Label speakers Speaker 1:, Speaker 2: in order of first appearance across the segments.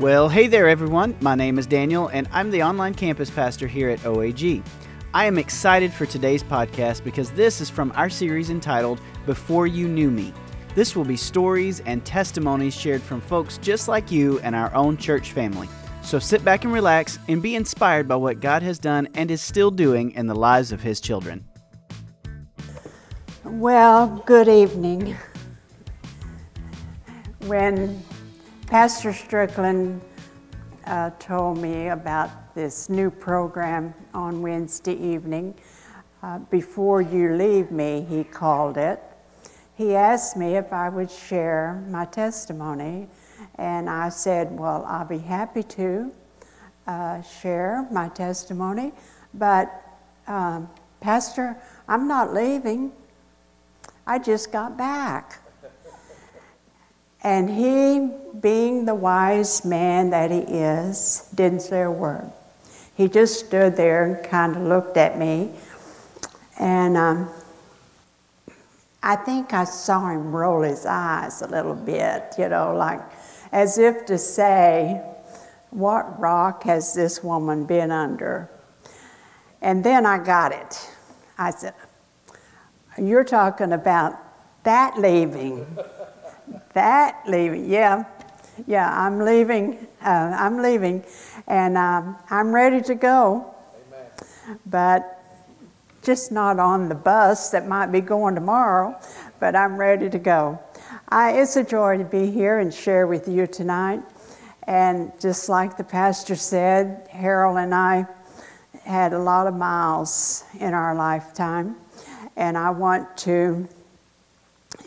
Speaker 1: Well, hey there, everyone. My name is Daniel, and I'm the online campus pastor here at OAG. I am excited for today's podcast because this is from our series entitled Before You Knew Me. This will be stories and testimonies shared from folks just like you and our own church family. So sit back and relax and be inspired by what God has done and is still doing in the lives of His children.
Speaker 2: Well, good evening. When Pastor Strickland uh, told me about this new program on Wednesday evening, uh, Before You Leave Me, he called it, he asked me if I would share my testimony. And I said, Well, I'll be happy to uh, share my testimony, but um, Pastor, I'm not leaving. I just got back. And he, being the wise man that he is, didn't say a word. He just stood there and kind of looked at me. And um, I think I saw him roll his eyes a little bit, you know, like as if to say, What rock has this woman been under? And then I got it. I said, You're talking about that leaving. That leaving, yeah. Yeah, I'm leaving. Uh, I'm leaving. And um, I'm ready to go. Amen. But just not on the bus that might be going tomorrow, but I'm ready to go. I, it's a joy to be here and share with you tonight. And just like the pastor said, Harold and I had a lot of miles in our lifetime. And I want to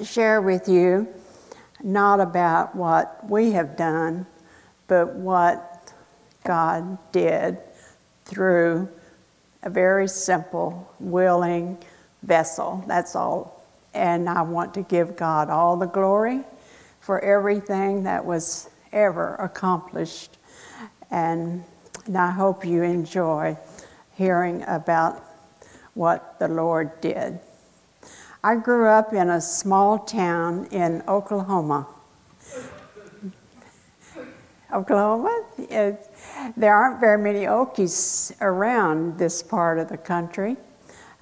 Speaker 2: share with you not about what we have done, but what God did through a very simple, willing vessel. That's all. And I want to give God all the glory for everything that was ever accomplished. And, and I hope you enjoy hearing about what the Lord did. I grew up in a small town in Oklahoma. Oklahoma? It, there aren't very many Okies around this part of the country.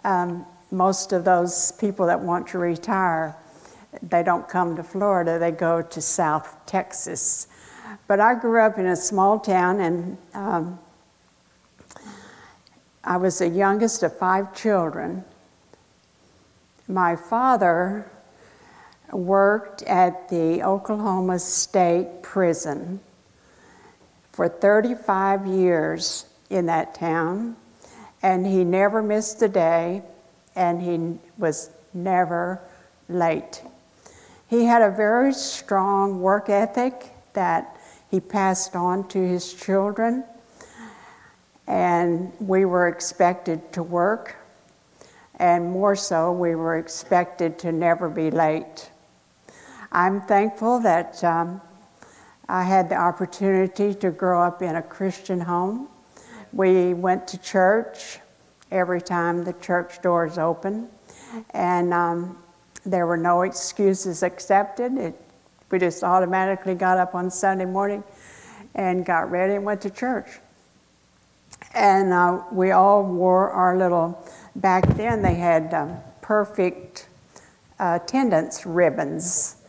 Speaker 2: Um, most of those people that want to retire, they don't come to Florida, they go to South Texas. But I grew up in a small town and um, I was the youngest of five children. My father worked at the Oklahoma State Prison for 35 years in that town, and he never missed a day, and he was never late. He had a very strong work ethic that he passed on to his children, and we were expected to work, and more so, we were expected to never be late. I'm thankful that um, I had the opportunity to grow up in a Christian home. We went to church every time the church doors opened, and um, there were no excuses accepted. It, we just automatically got up on Sunday morning and got ready and went to church. And uh, we all wore our little, back then they had um, perfect uh, attendance ribbons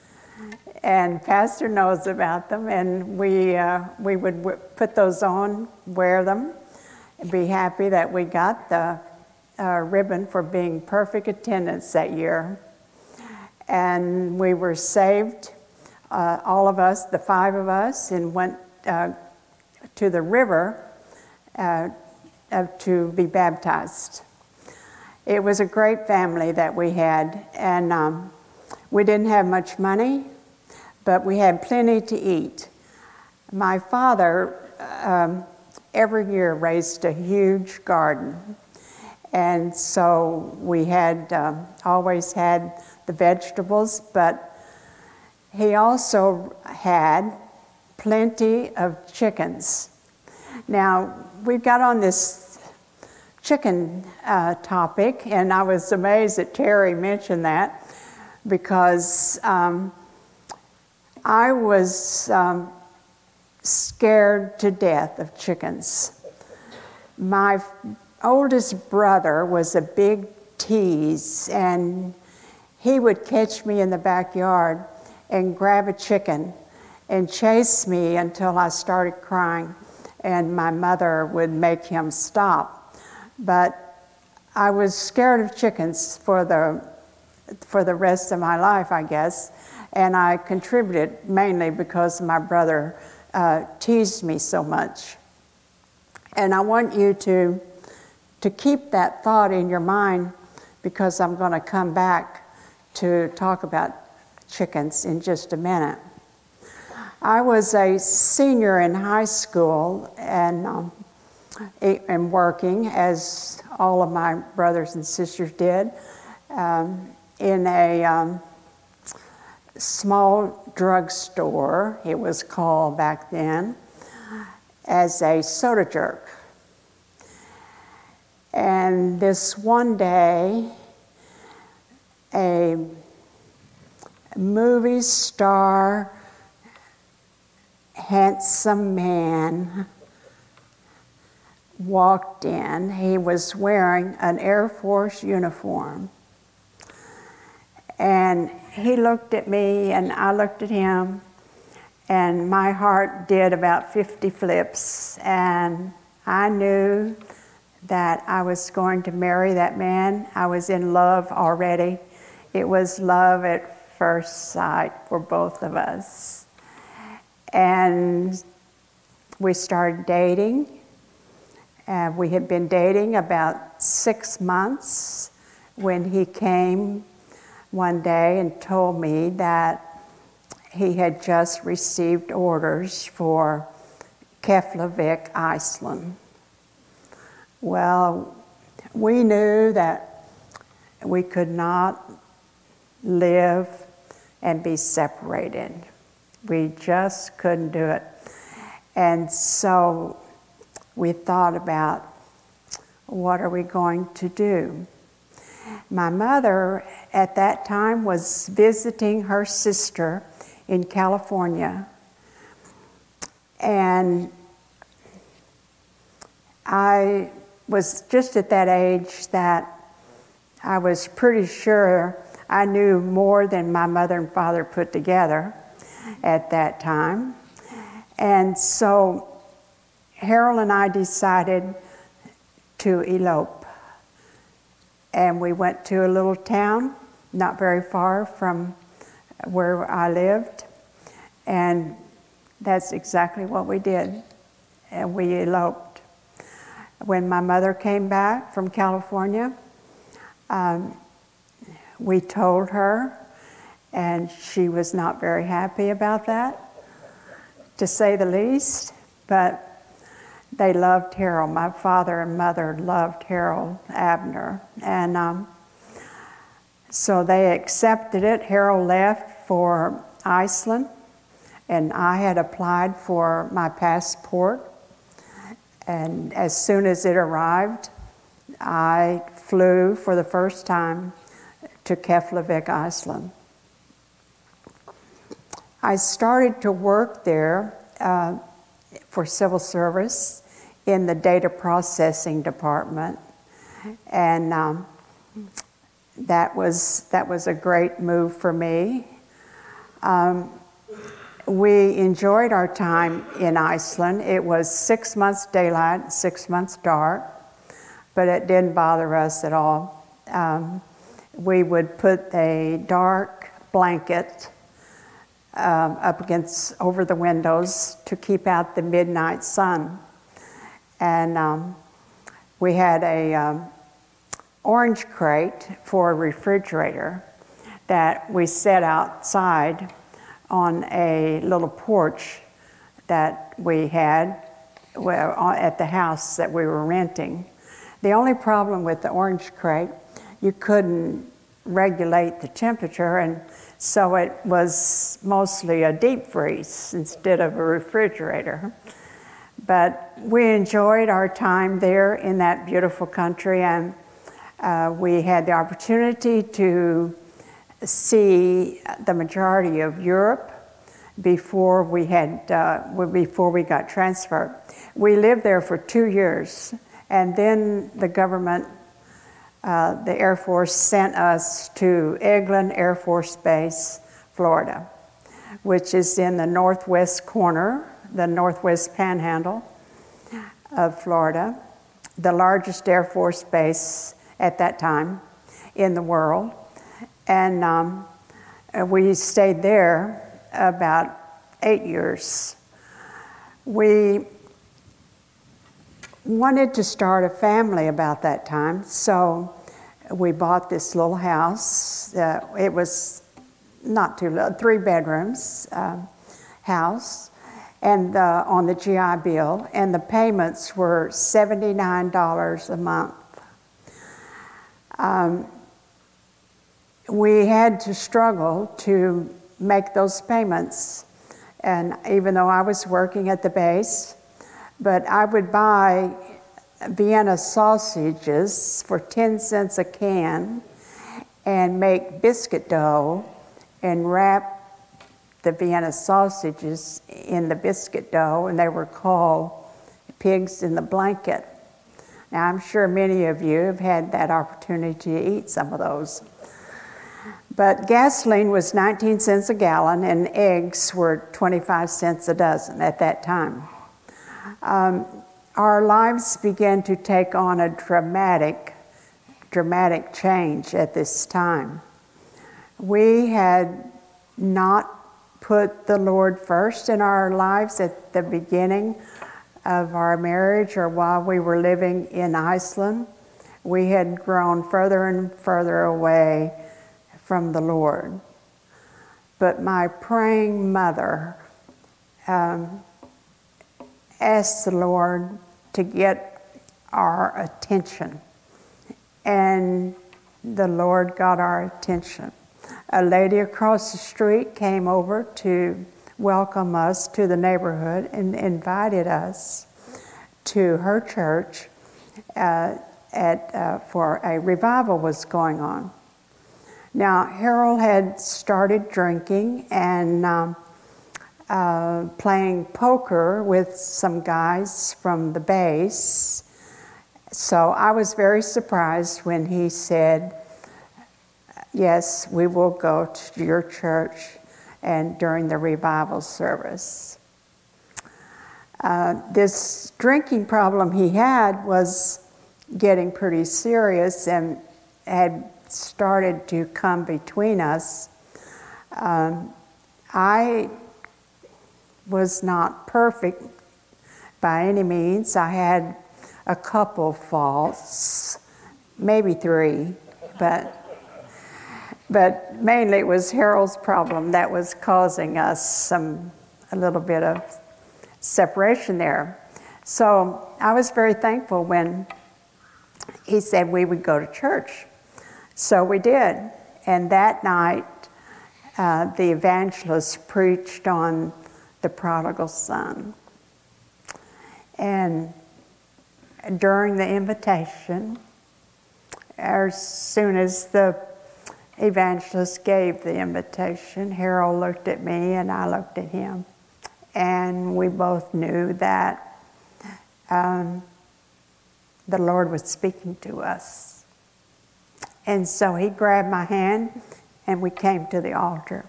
Speaker 2: and Pastor knows about them, and we, uh, we would w- put those on, wear them, be happy that we got the uh, ribbon for being perfect attendance that year. And we were saved, uh, all of us, the five of us, and went uh, to the river uh, to be baptized. It was a great family that we had, and um, we didn't have much money but we had plenty to eat. My father um, every year raised a huge garden, and so we had um, always had the vegetables, but he also had plenty of chickens. Now, we've got on this chicken uh, topic, and I was amazed that Terry mentioned that because um, I was um, scared to death of chickens. My oldest brother was a big tease, and he would catch me in the backyard and grab a chicken and chase me until I started crying, and my mother would make him stop. But I was scared of chickens for the for the rest of my life, I guess, and I contributed mainly because my brother uh, teased me so much. And I want you to to keep that thought in your mind because I'm going to come back to talk about chickens in just a minute. I was a senior in high school and, um, and working, as all of my brothers and sisters did, um, in a um, small drugstore, it was called back then, as a soda jerk. And this one day, a movie star, handsome man walked in. He was wearing an Air Force uniform. And he looked at me, and I looked at him, and my heart did about 50 flips. And I knew that I was going to marry that man. I was in love already. It was love at first sight for both of us. And we started dating. And we had been dating about six months when he came one day and told me that he had just received orders for Keflavik, Iceland. Well, we knew that we could not live and be separated. We just couldn't do it. And so we thought about what are we going to do? My mother at that time was visiting her sister in California. And I was just at that age that I was pretty sure I knew more than my mother and father put together at that time. And so Harold and I decided to elope. And we went to a little town not very far from where I lived. And that's exactly what we did. And we eloped when my mother came back from California, um, we told her, and she was not very happy about that, to say the least. But they loved Harold. My father and mother loved Harold Abner. And um, so they accepted it. Harold left for Iceland, and I had applied for my passport and as soon as it arrived, I flew for the first time to Keflavik, Iceland. I started to work there uh, for civil service in the data processing department, and um, that was that was a great move for me. Um, we enjoyed our time in Iceland. It was six months daylight, six months dark, but it didn't bother us at all. Um, we would put a dark blanket um, up against over the windows to keep out the midnight sun, and um, we had a um, orange crate for a refrigerator that we set outside on a little porch that we had at the house that we were renting. The only problem with the orange crate, you couldn't regulate the temperature, and so it was mostly a deep freeze instead of a refrigerator. But we enjoyed our time there in that beautiful country, and uh, we had the opportunity to see the majority of Europe, before we had uh, before we got transferred. We lived there for two years, and then the government, uh, the Air Force, sent us to Eglin Air Force Base, Florida, which is in the northwest corner, the northwest panhandle of Florida, the largest Air Force base at that time in the world, and um, we stayed there about eight years. We wanted to start a family about that time, so we bought this little house. Uh, it was not too little, three bedrooms uh, house, and on the GI Bill, and the payments were seventy-nine dollars a month. Um, we had to struggle to make those payments. And even though I was working at the base, but I would buy Vienna sausages for 10 cents a can and make biscuit dough and wrap the Vienna sausages in the biscuit dough, and they were called pigs in the blanket. Now, I'm sure many of you have had that opportunity to eat some of those. But gasoline was 19 cents a gallon, and eggs were 25 cents a dozen at that time. Um, our lives began to take on a dramatic, dramatic change at this time. We had not put the Lord first in our lives at the beginning of our marriage or while we were living in Iceland. We had grown further and further away from the Lord. But my praying mother um, asked the Lord to get our attention. And the Lord got our attention. A lady across the street came over to welcome us to the neighborhood and invited us to her church uh, at, uh, for a revival was going on. Now, Harold had started drinking and um, uh, playing poker with some guys from the base. So I was very surprised when he said, Yes, we will go to your church and during the revival service. Uh, this drinking problem he had was getting pretty serious and had started to come between us, um, I was not perfect by any means. I had a couple faults, maybe three, but but mainly it was Harold's problem that was causing us some a little bit of separation there. So I was very thankful when he said we would go to church. So we did. And that night, uh, the evangelist preached on the prodigal son. And during the invitation, as soon as the evangelist gave the invitation, Harold looked at me and I looked at him. And we both knew that um, the Lord was speaking to us. And so he grabbed my hand and we came to the altar.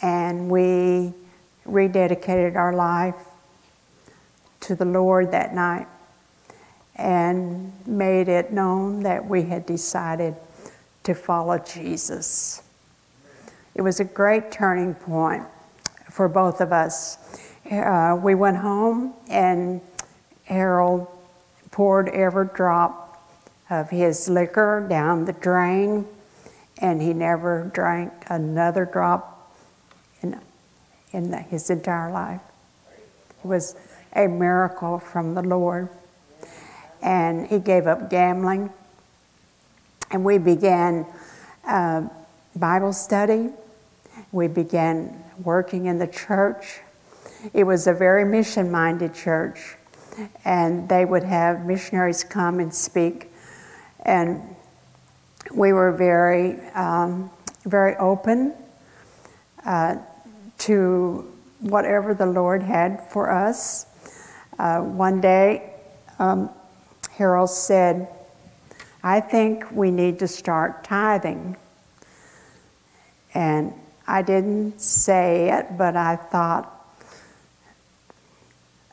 Speaker 2: And we rededicated our life to the Lord that night and made it known that we had decided to follow Jesus. It was a great turning point for both of us. Uh, we went home and Harold poured every drop of his liquor down the drain, and he never drank another drop in, in the, his entire life. It was a miracle from the Lord. And he gave up gambling, and we began uh, Bible study. We began working in the church. It was a very mission minded church, and they would have missionaries come and speak and we were very, um, very open uh, to whatever the Lord had for us. Uh, one day, um, Harold said, I think we need to start tithing. And I didn't say it, but I thought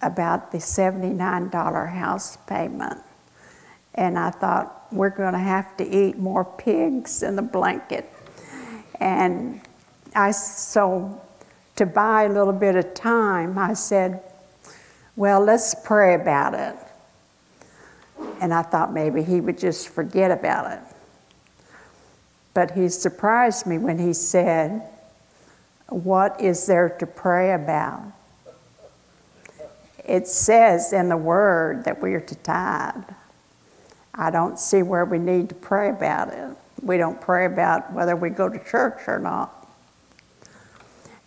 Speaker 2: about the $79 house payment. And I thought, we're going to have to eat more pigs in the blanket. And I, so to buy a little bit of time, I said, well, let's pray about it. And I thought maybe he would just forget about it. But he surprised me when he said, What is there to pray about? It says in the Word that we are to tithe. I don't see where we need to pray about it. We don't pray about whether we go to church or not.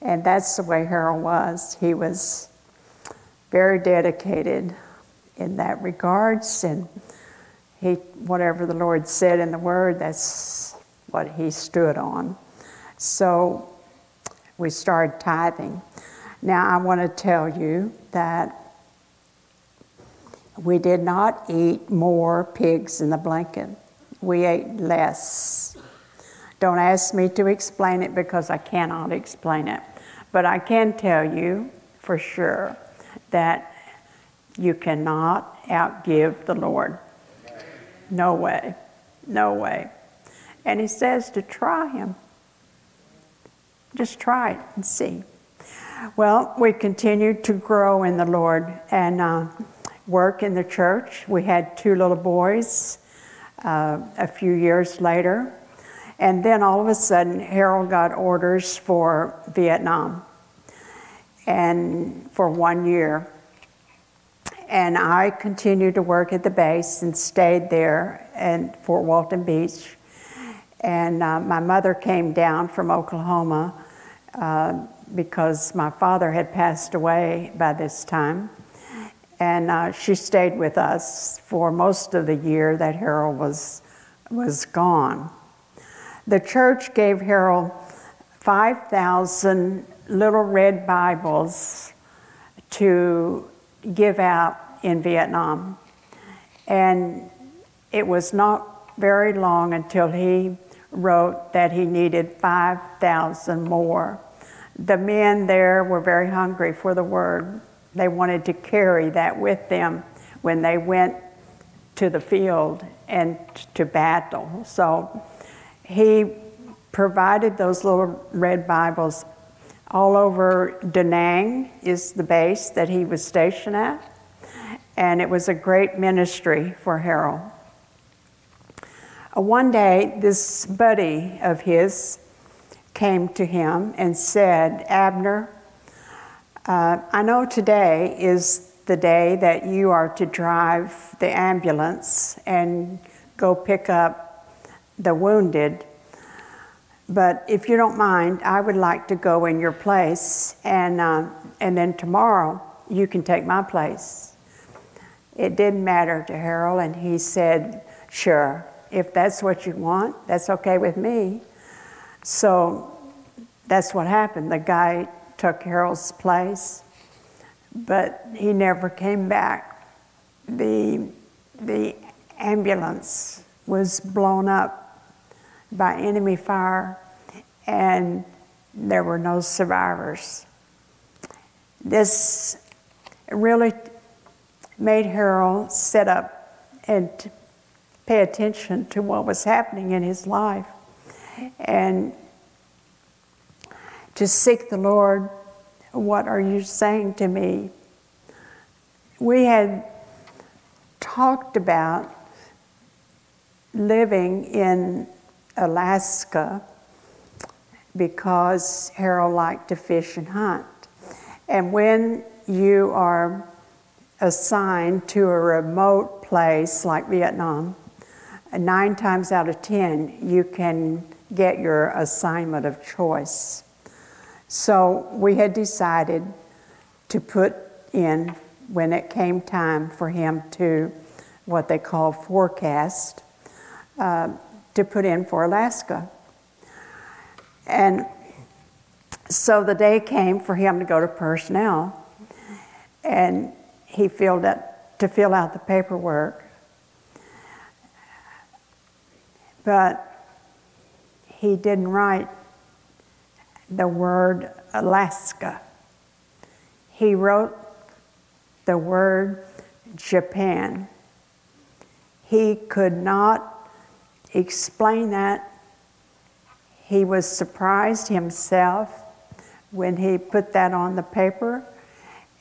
Speaker 2: And that's the way Harold was. He was very dedicated in that regards, and he, whatever the Lord said in the Word, that's what he stood on. So we started tithing. Now I want to tell you that we did not eat more pigs in the blanket. We ate less. Don't ask me to explain it because I cannot explain it. But I can tell you for sure that you cannot outgive the Lord. No way. No way. And he says to try him. Just try it and see. Well, we continued to grow in the Lord and uh, work in the church. We had two little boys uh, a few years later. And then all of a sudden, Harold got orders for Vietnam and for one year. And I continued to work at the base and stayed there in Fort Walton Beach. And uh, my mother came down from Oklahoma uh, because my father had passed away by this time. And uh, she stayed with us for most of the year that Harold was, was gone. The church gave Harold 5,000 little red Bibles to give out in Vietnam. And it was not very long until he wrote that he needed 5,000 more. The men there were very hungry for the word. They wanted to carry that with them when they went to the field and to battle. So he provided those little red Bibles all over Da Nang is the base that he was stationed at. And it was a great ministry for Harold. Uh, one day, this buddy of his came to him and said, Abner, uh, I know today is the day that you are to drive the ambulance and go pick up the wounded but if you don't mind, I would like to go in your place, and, uh, and then tomorrow you can take my place. It didn't matter to Harold, and he said, Sure, if that's what you want, that's okay with me. So that's what happened. The guy took Harold's place, but he never came back. The, the ambulance was blown up by enemy fire, and there were no survivors. This really made Harold sit up and pay attention to what was happening in his life and to seek the Lord. What are you saying to me? We had talked about living in Alaska because Harold liked to fish and hunt. And when you are assigned to a remote place like Vietnam, nine times out of ten, you can get your assignment of choice. So we had decided to put in, when it came time for him to what they call forecast, uh, to put in for Alaska. And so the day came for him to go to personnel, and he filled out to fill out the paperwork. But he didn't write the word Alaska. He wrote the word Japan. He could not explain that. He was surprised himself when he put that on the paper.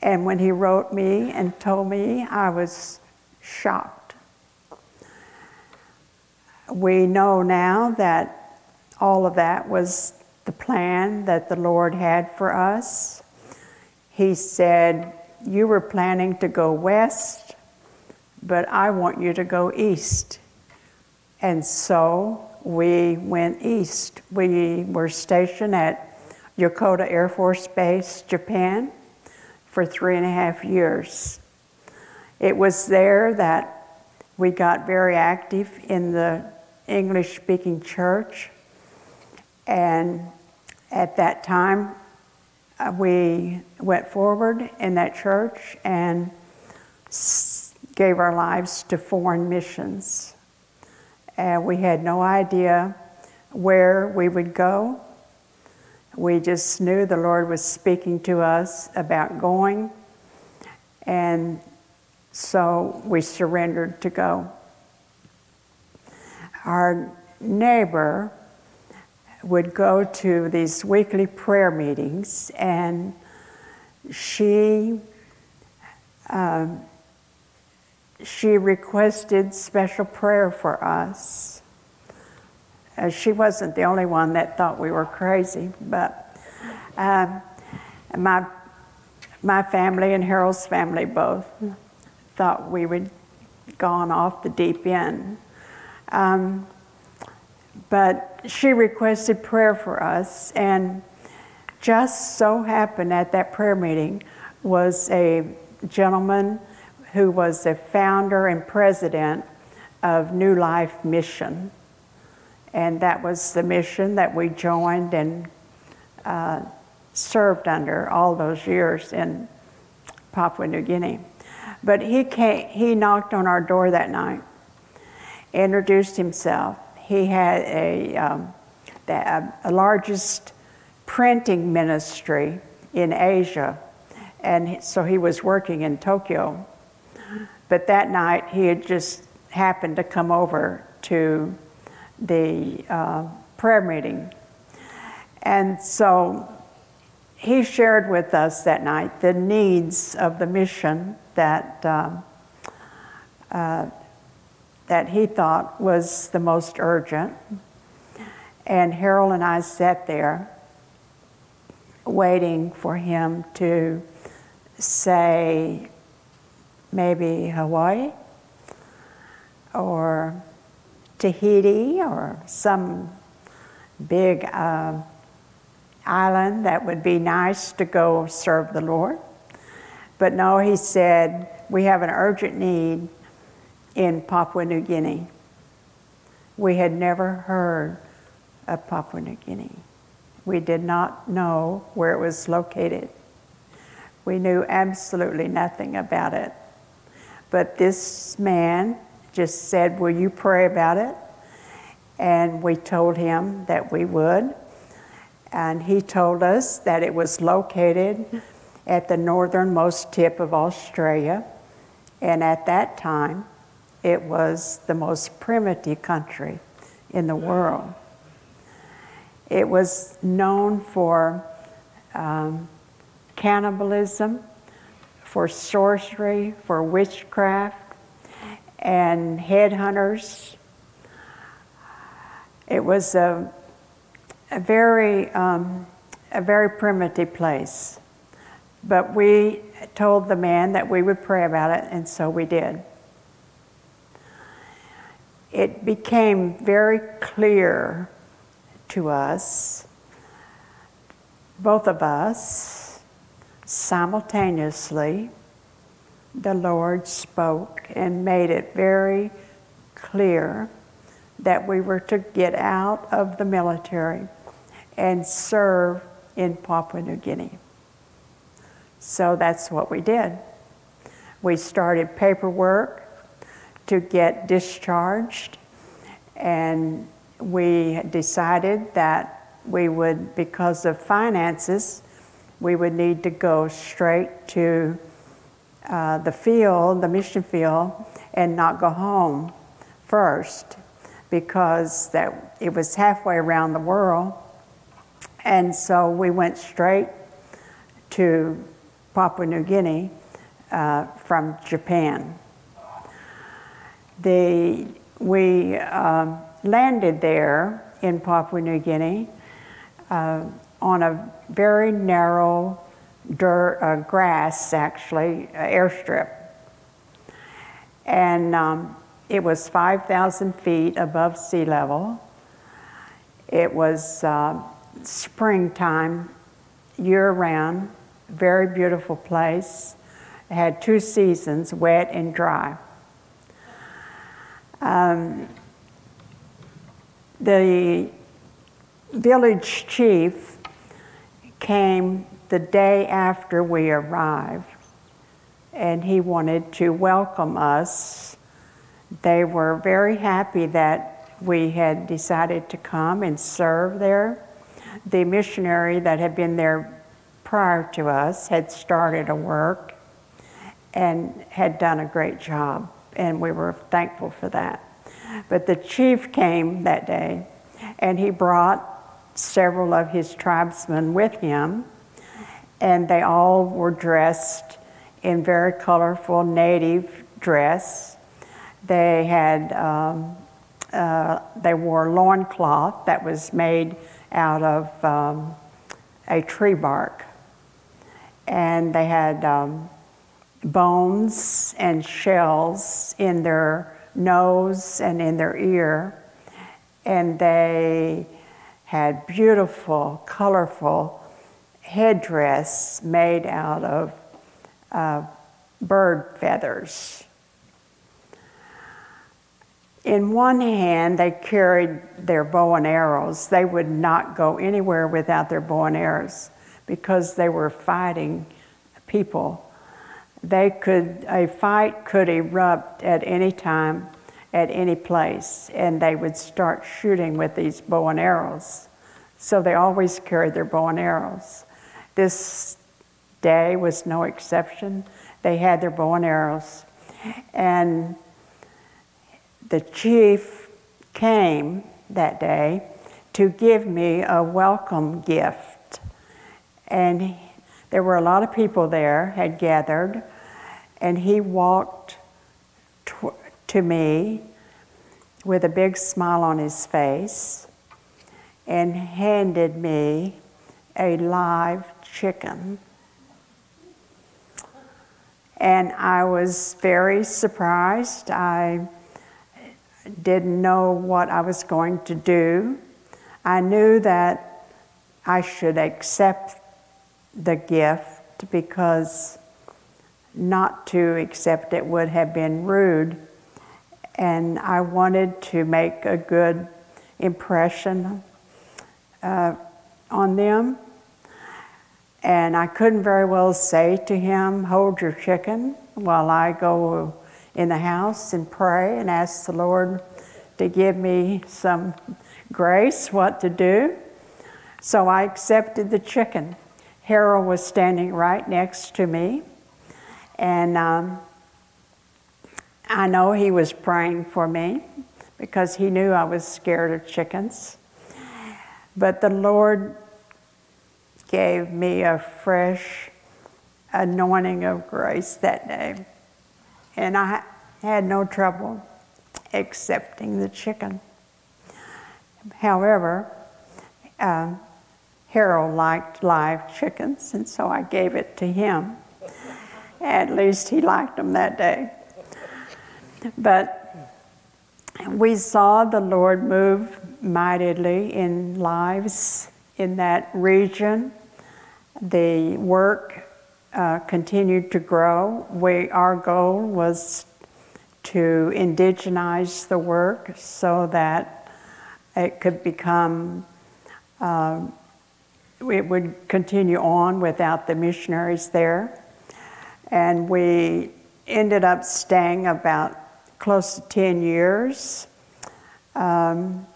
Speaker 2: And when he wrote me and told me, I was shocked. We know now that all of that was the plan that the Lord had for us. He said, You were planning to go west, but I want you to go east. And so we went east. We were stationed at Yokota Air Force Base, Japan, for three and a half years. It was there that we got very active in the English speaking church. And at that time, uh, we went forward in that church and gave our lives to foreign missions. And we had no idea where we would go. We just knew the Lord was speaking to us about going, and so we surrendered to go. Our neighbor would go to these weekly prayer meetings, and she um, she requested special prayer for us. Uh, she wasn't the only one that thought we were crazy, but um, my my family and Harold's family both thought we would gone off the deep end. Um, but she requested prayer for us, and just so happened at that prayer meeting was a gentleman who was the founder and president of New Life Mission. And that was the mission that we joined and uh, served under all those years in Papua New Guinea. But he, came, he knocked on our door that night, introduced himself, he had a, um, the uh, largest printing ministry in Asia, and so he was working in Tokyo. But that night, he had just happened to come over to the uh, prayer meeting. And so he shared with us that night the needs of the mission that um, uh, that he thought was the most urgent. And Harold and I sat there waiting for him to say maybe Hawaii or Tahiti or some big uh, island that would be nice to go serve the Lord. But no, he said, we have an urgent need in Papua New Guinea. We had never heard of Papua New Guinea. We did not know where it was located. We knew absolutely nothing about it. But this man just said, Will you pray about it? And we told him that we would. And he told us that it was located at the northernmost tip of Australia. And at that time, it was the most primitive country in the world. It was known for um, cannibalism, for sorcery, for witchcraft, and headhunters. It was a, a very, um, a very primitive place. But we told the man that we would pray about it, and so we did it became very clear to us, both of us, simultaneously, the Lord spoke and made it very clear that we were to get out of the military and serve in Papua New Guinea. So that's what we did. We started paperwork to get discharged, and we decided that we would, because of finances, we would need to go straight to uh, the field, the mission field, and not go home first because that it was halfway around the world. And so we went straight to Papua New Guinea uh, from Japan. The, we uh, landed there in Papua New Guinea uh, on a very narrow dirt, uh, grass, actually, uh, airstrip. And um, it was 5,000 feet above sea level. It was uh, springtime, year round, very beautiful place. It had two seasons, wet and dry. Um, the village chief came the day after we arrived, and he wanted to welcome us. They were very happy that we had decided to come and serve there. The missionary that had been there prior to us had started a work and had done a great job, and we were thankful for that. But the chief came that day, and he brought several of his tribesmen with him and they all were dressed in very colorful native dress. They had um, uh, they wore loincloth that was made out of um, a tree bark, and they had um, bones and shells in their nose and in their ear, and they had beautiful, colorful headdress made out of uh, bird feathers. In one hand, they carried their bow and arrows. They would not go anywhere without their bow and arrows because they were fighting people. They could, a fight could erupt at any time, at any place, and they would start shooting with these bow and arrows. So they always carried their bow and arrows. This day was no exception. They had their bow and arrows. And the chief came that day to give me a welcome gift. And he, there were a lot of people there, had gathered, and he walked to, to me with a big smile on his face and handed me a live chicken. And I was very surprised. I didn't know what I was going to do. I knew that I should accept the gift because not to accept it would have been rude. And I wanted to make a good impression uh, on them. And I couldn't very well say to him, Hold your chicken while I go in the house and pray and ask the Lord to give me some grace what to do. So I accepted the chicken. Harold was standing right next to me, and um, I know he was praying for me because he knew I was scared of chickens. But the Lord gave me a fresh anointing of grace that day. And I had no trouble accepting the chicken. However, um, Harold liked live chickens, and so I gave it to him. At least he liked them that day. But we saw the Lord move mightily in lives in that region. The work uh, continued to grow. We, our goal was to indigenize the work so that it could become uh, it would continue on without the missionaries there. And we ended up staying about close to 10 years. Um,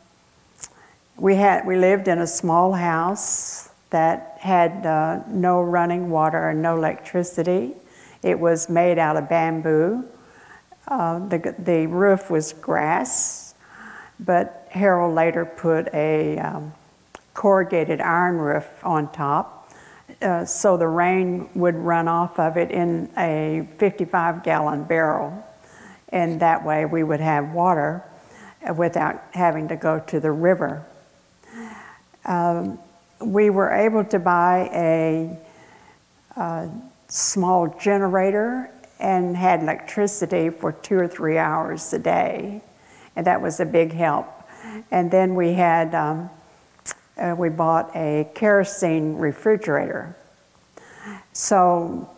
Speaker 2: we, had, we lived in a small house that had uh, no running water and no electricity. It was made out of bamboo. Uh, the, the roof was grass, but Harold later put a um, corrugated iron roof on top uh, so the rain would run off of it in a 55 gallon barrel. And that way we would have water without having to go to the river. Um, we were able to buy a, a small generator and had electricity for two or three hours a day, and that was a big help. And then we had um, uh, we bought a kerosene refrigerator. So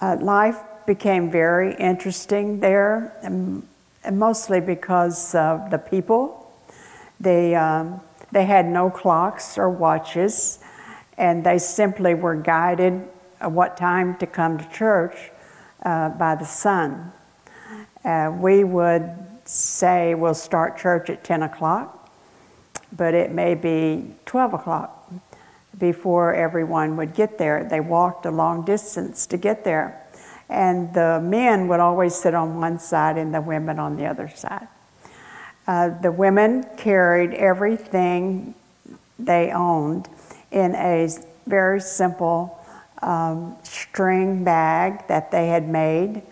Speaker 2: uh, life became very interesting there, and mostly because of the people. They um, they had no clocks or watches, and they simply were guided what time to come to church uh, by the sun. Uh, we would say we'll start church at 10 o'clock, but it may be 12 o'clock before everyone would get there. They walked a long distance to get there. And the men would always sit on one side and the women on the other side. Uh, the women carried everything they owned in a very simple um, string bag that they had made,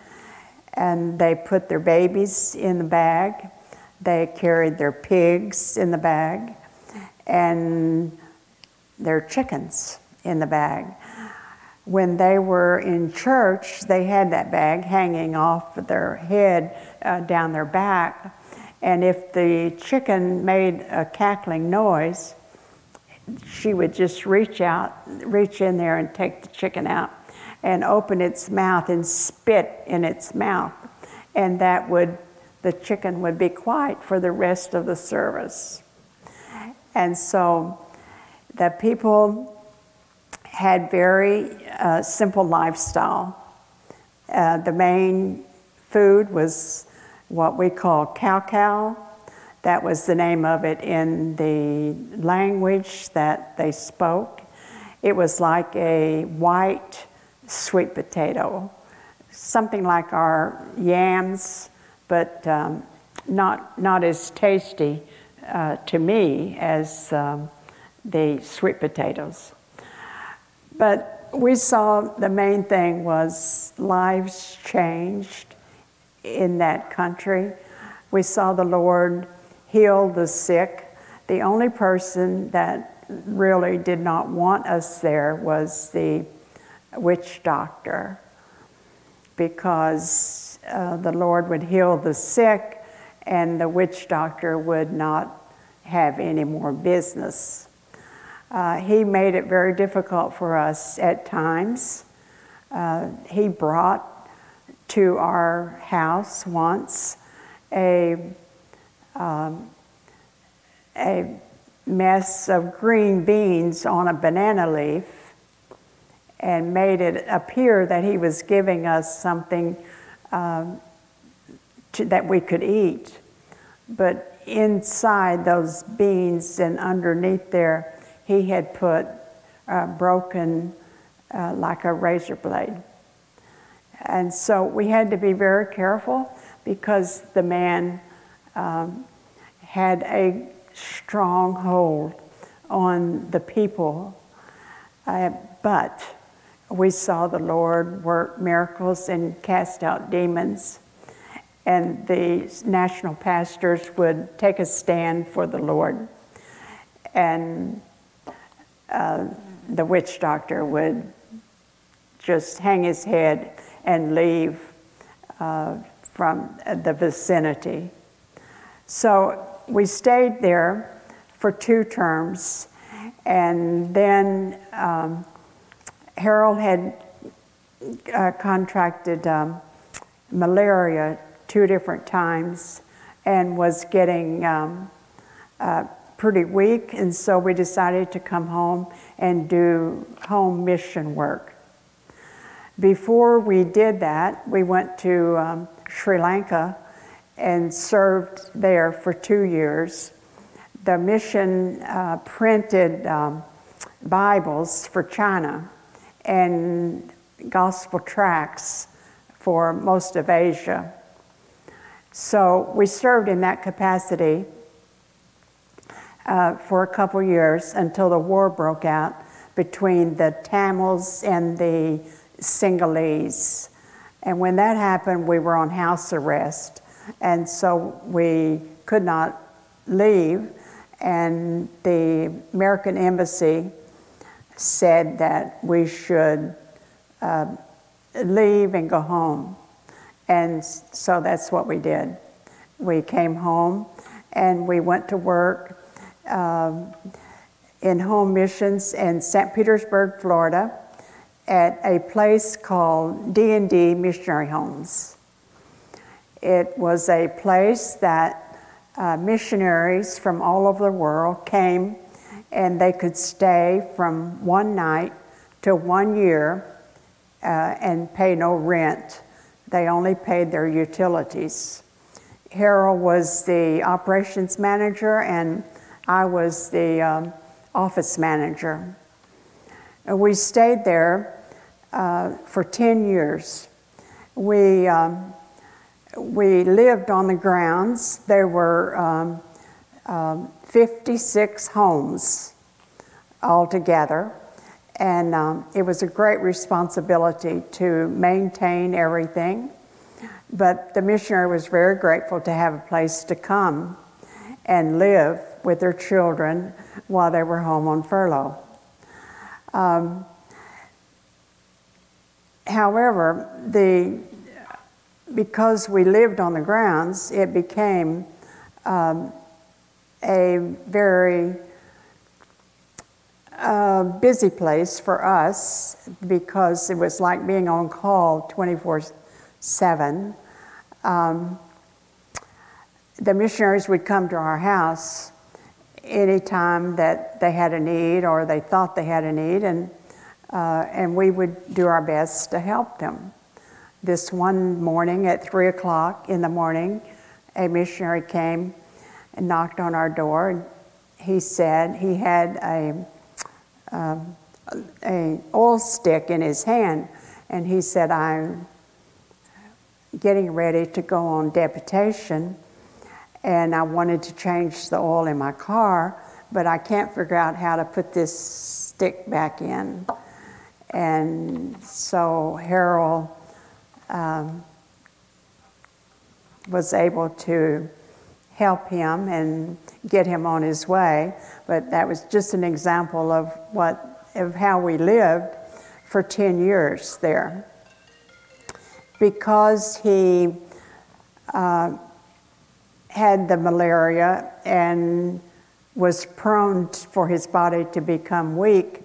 Speaker 2: and they put their babies in the bag. They carried their pigs in the bag, and their chickens in the bag. When they were in church, they had that bag hanging off their head uh, down their back and if the chicken made a cackling noise, she would just reach out, reach in there and take the chicken out and open its mouth and spit in its mouth. And that would, the chicken would be quiet for the rest of the service. And so the people had very uh, simple lifestyle. Uh, the main food was what we call kaukau. That was the name of it in the language that they spoke. It was like a white sweet potato, something like our yams, but um, not, not as tasty uh, to me as um, the sweet potatoes. But we saw the main thing was lives changed in that country. We saw the Lord heal the sick. The only person that really did not want us there was the witch doctor because uh, the Lord would heal the sick and the witch doctor would not have any more business. Uh, he made it very difficult for us at times. Uh, he brought to our house once a, um, a mess of green beans on a banana leaf and made it appear that he was giving us something um, to, that we could eat. But inside those beans and underneath there, he had put uh, broken uh, like a razor blade. And so we had to be very careful because the man um, had a strong hold on the people. Uh, but we saw the Lord work miracles and cast out demons. And the national pastors would take a stand for the Lord. And uh, the witch doctor would just hang his head and leave uh, from the vicinity. So we stayed there for two terms, and then um, Harold had uh, contracted um, malaria two different times and was getting um, uh, pretty weak, and so we decided to come home and do home mission work. Before we did that, we went to um, Sri Lanka and served there for two years. The mission uh, printed um, Bibles for China and gospel tracts for most of Asia. So we served in that capacity uh, for a couple years until the war broke out between the Tamils and the Sinhalese. And when that happened, we were on house arrest. And so we could not leave. And the American Embassy said that we should uh, leave and go home. And so that's what we did. We came home and we went to work um, in home missions in St. Petersburg, Florida, at a place called D&D Missionary Homes. It was a place that uh, missionaries from all over the world came and they could stay from one night to one year uh, and pay no rent. They only paid their utilities. Harold was the operations manager, and I was the um, office manager. We stayed there uh, for 10 years. We, um, we lived on the grounds. There were um, um, 56 homes altogether. And um, it was a great responsibility to maintain everything. But the missionary was very grateful to have a place to come and live with their children while they were home on furlough. Um, however, the, because we lived on the grounds, it became um, a very uh, busy place for us because it was like being on call 24 7. Um, the missionaries would come to our house anytime that they had a need or they thought they had a need, and, uh, and we would do our best to help them. This one morning at 3 o'clock in the morning, a missionary came and knocked on our door. And he said he had a, um, a oil stick in his hand, and he said, I'm getting ready to go on deputation and I wanted to change the oil in my car, but I can't figure out how to put this stick back in. And so Harold um, was able to help him and get him on his way. But that was just an example of what of how we lived for 10 years there. Because he uh, had the malaria and was prone for his body to become weak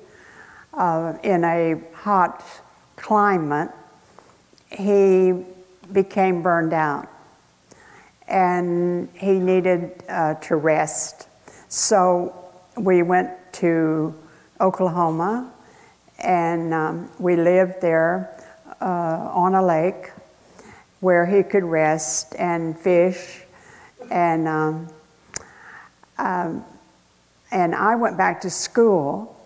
Speaker 2: uh, in a hot climate, he became burned out and he needed uh, to rest. So we went to Oklahoma and um, we lived there uh, on a lake where he could rest and fish and um, um, and I went back to school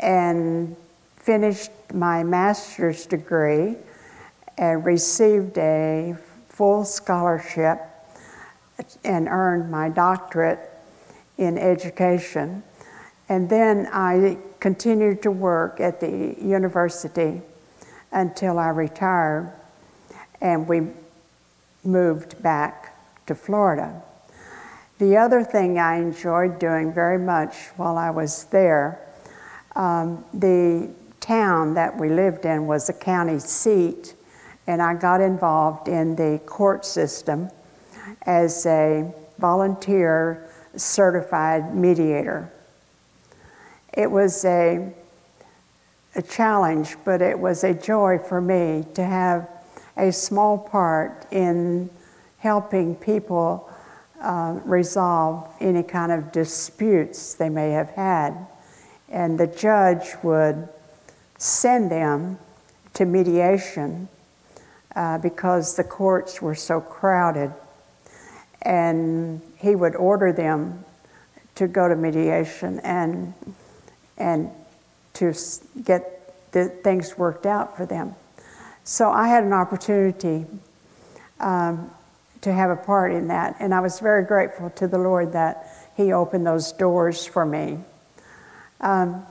Speaker 2: and finished my master's degree and received a full scholarship and earned my doctorate in education. And then I continued to work at the university until I retired and we moved back to Florida. The other thing I enjoyed doing very much while I was there, um, the town that we lived in was a county seat, and I got involved in the court system as a volunteer certified mediator. It was a, a challenge, but it was a joy for me to have a small part in helping people uh, resolve any kind of disputes they may have had. And the judge would send them to mediation uh, because the courts were so crowded. And he would order them to go to mediation and, and to get the things worked out for them. So I had an opportunity um, to have a part in that, and I was very grateful to the Lord that He opened those doors for me. Um,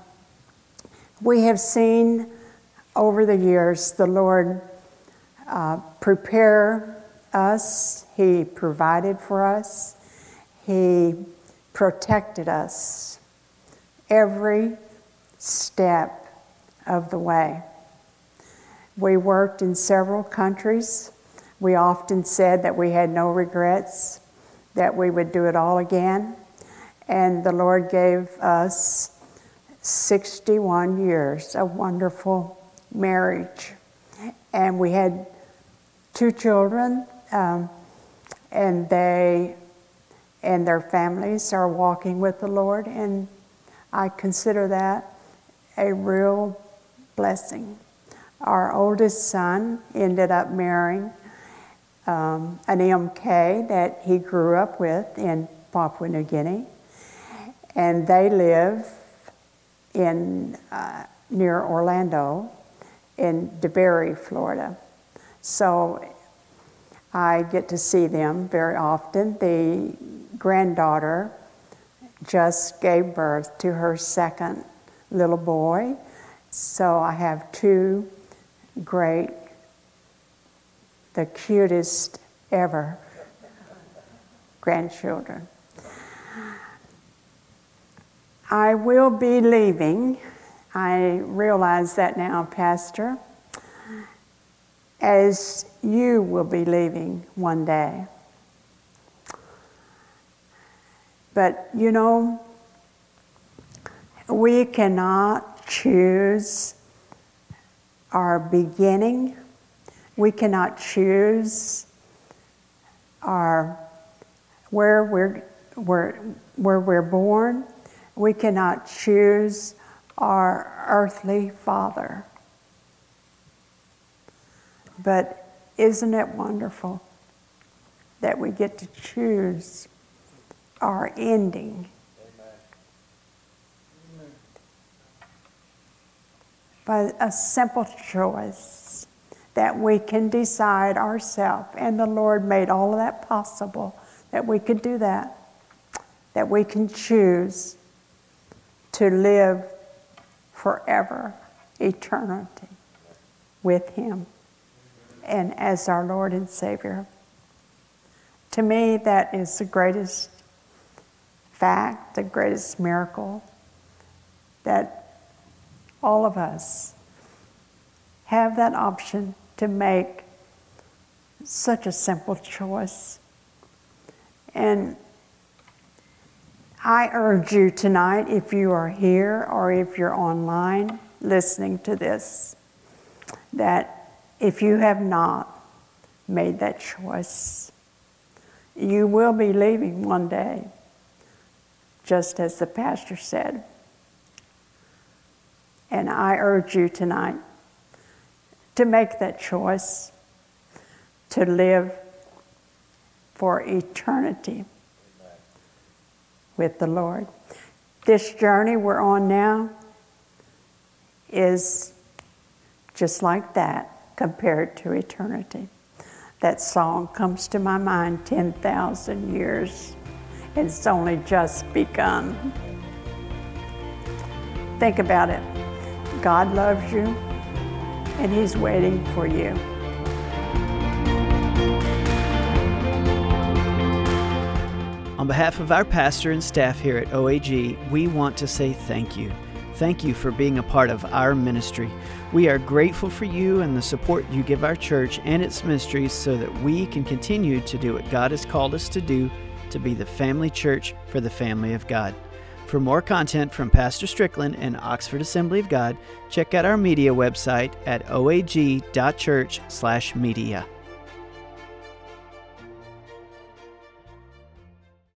Speaker 2: we have seen over the years the Lord uh, prepare us, He provided for us, He protected us every step of the way. We worked in several countries. We often said that we had no regrets, that we would do it all again. And the Lord gave us 61 years of wonderful marriage. And we had two children, um, and they and their families are walking with the Lord, and I consider that a real blessing. Our oldest son ended up marrying um, an MK that he grew up with in Papua New Guinea, and they live in uh, near Orlando in DeBary, Florida. So I get to see them very often. The granddaughter just gave birth to her second little boy. So I have two great, the cutest ever grandchildren. I will be leaving. I realize that now, Pastor, as you will be leaving one day. But you know, we cannot choose our beginning. We cannot choose our where we're, where, where we're born. We cannot choose our earthly father. But isn't it wonderful that we get to choose our ending? By a simple choice that we can decide ourselves. And the Lord made all of that possible that we could do that, that we can choose to live forever, eternity with Him and as our Lord and Savior. To me, that is the greatest fact, the greatest miracle that all of us have that option to make such a simple choice. And I urge you tonight, if you are here or if you're online listening to this, that if you have not made that choice, you will be leaving one day, just as the pastor said. And I urge you tonight to make that choice to live for eternity with the Lord. This journey we're on now is just like that compared to eternity. That song comes to my mind 10,000 years. It's only just begun. Think about it. God loves you, and He's waiting for you.
Speaker 1: On behalf of our pastor and staff here at OAG, we want to say thank you. Thank you for being a part of our ministry. We are grateful for you and the support you give our church and its ministries so that we can continue to do what God has called us to do to be the family church for the family of God. For more content from Pastor Strickland and Oxford Assembly of God, check out our media website at oag.church/media.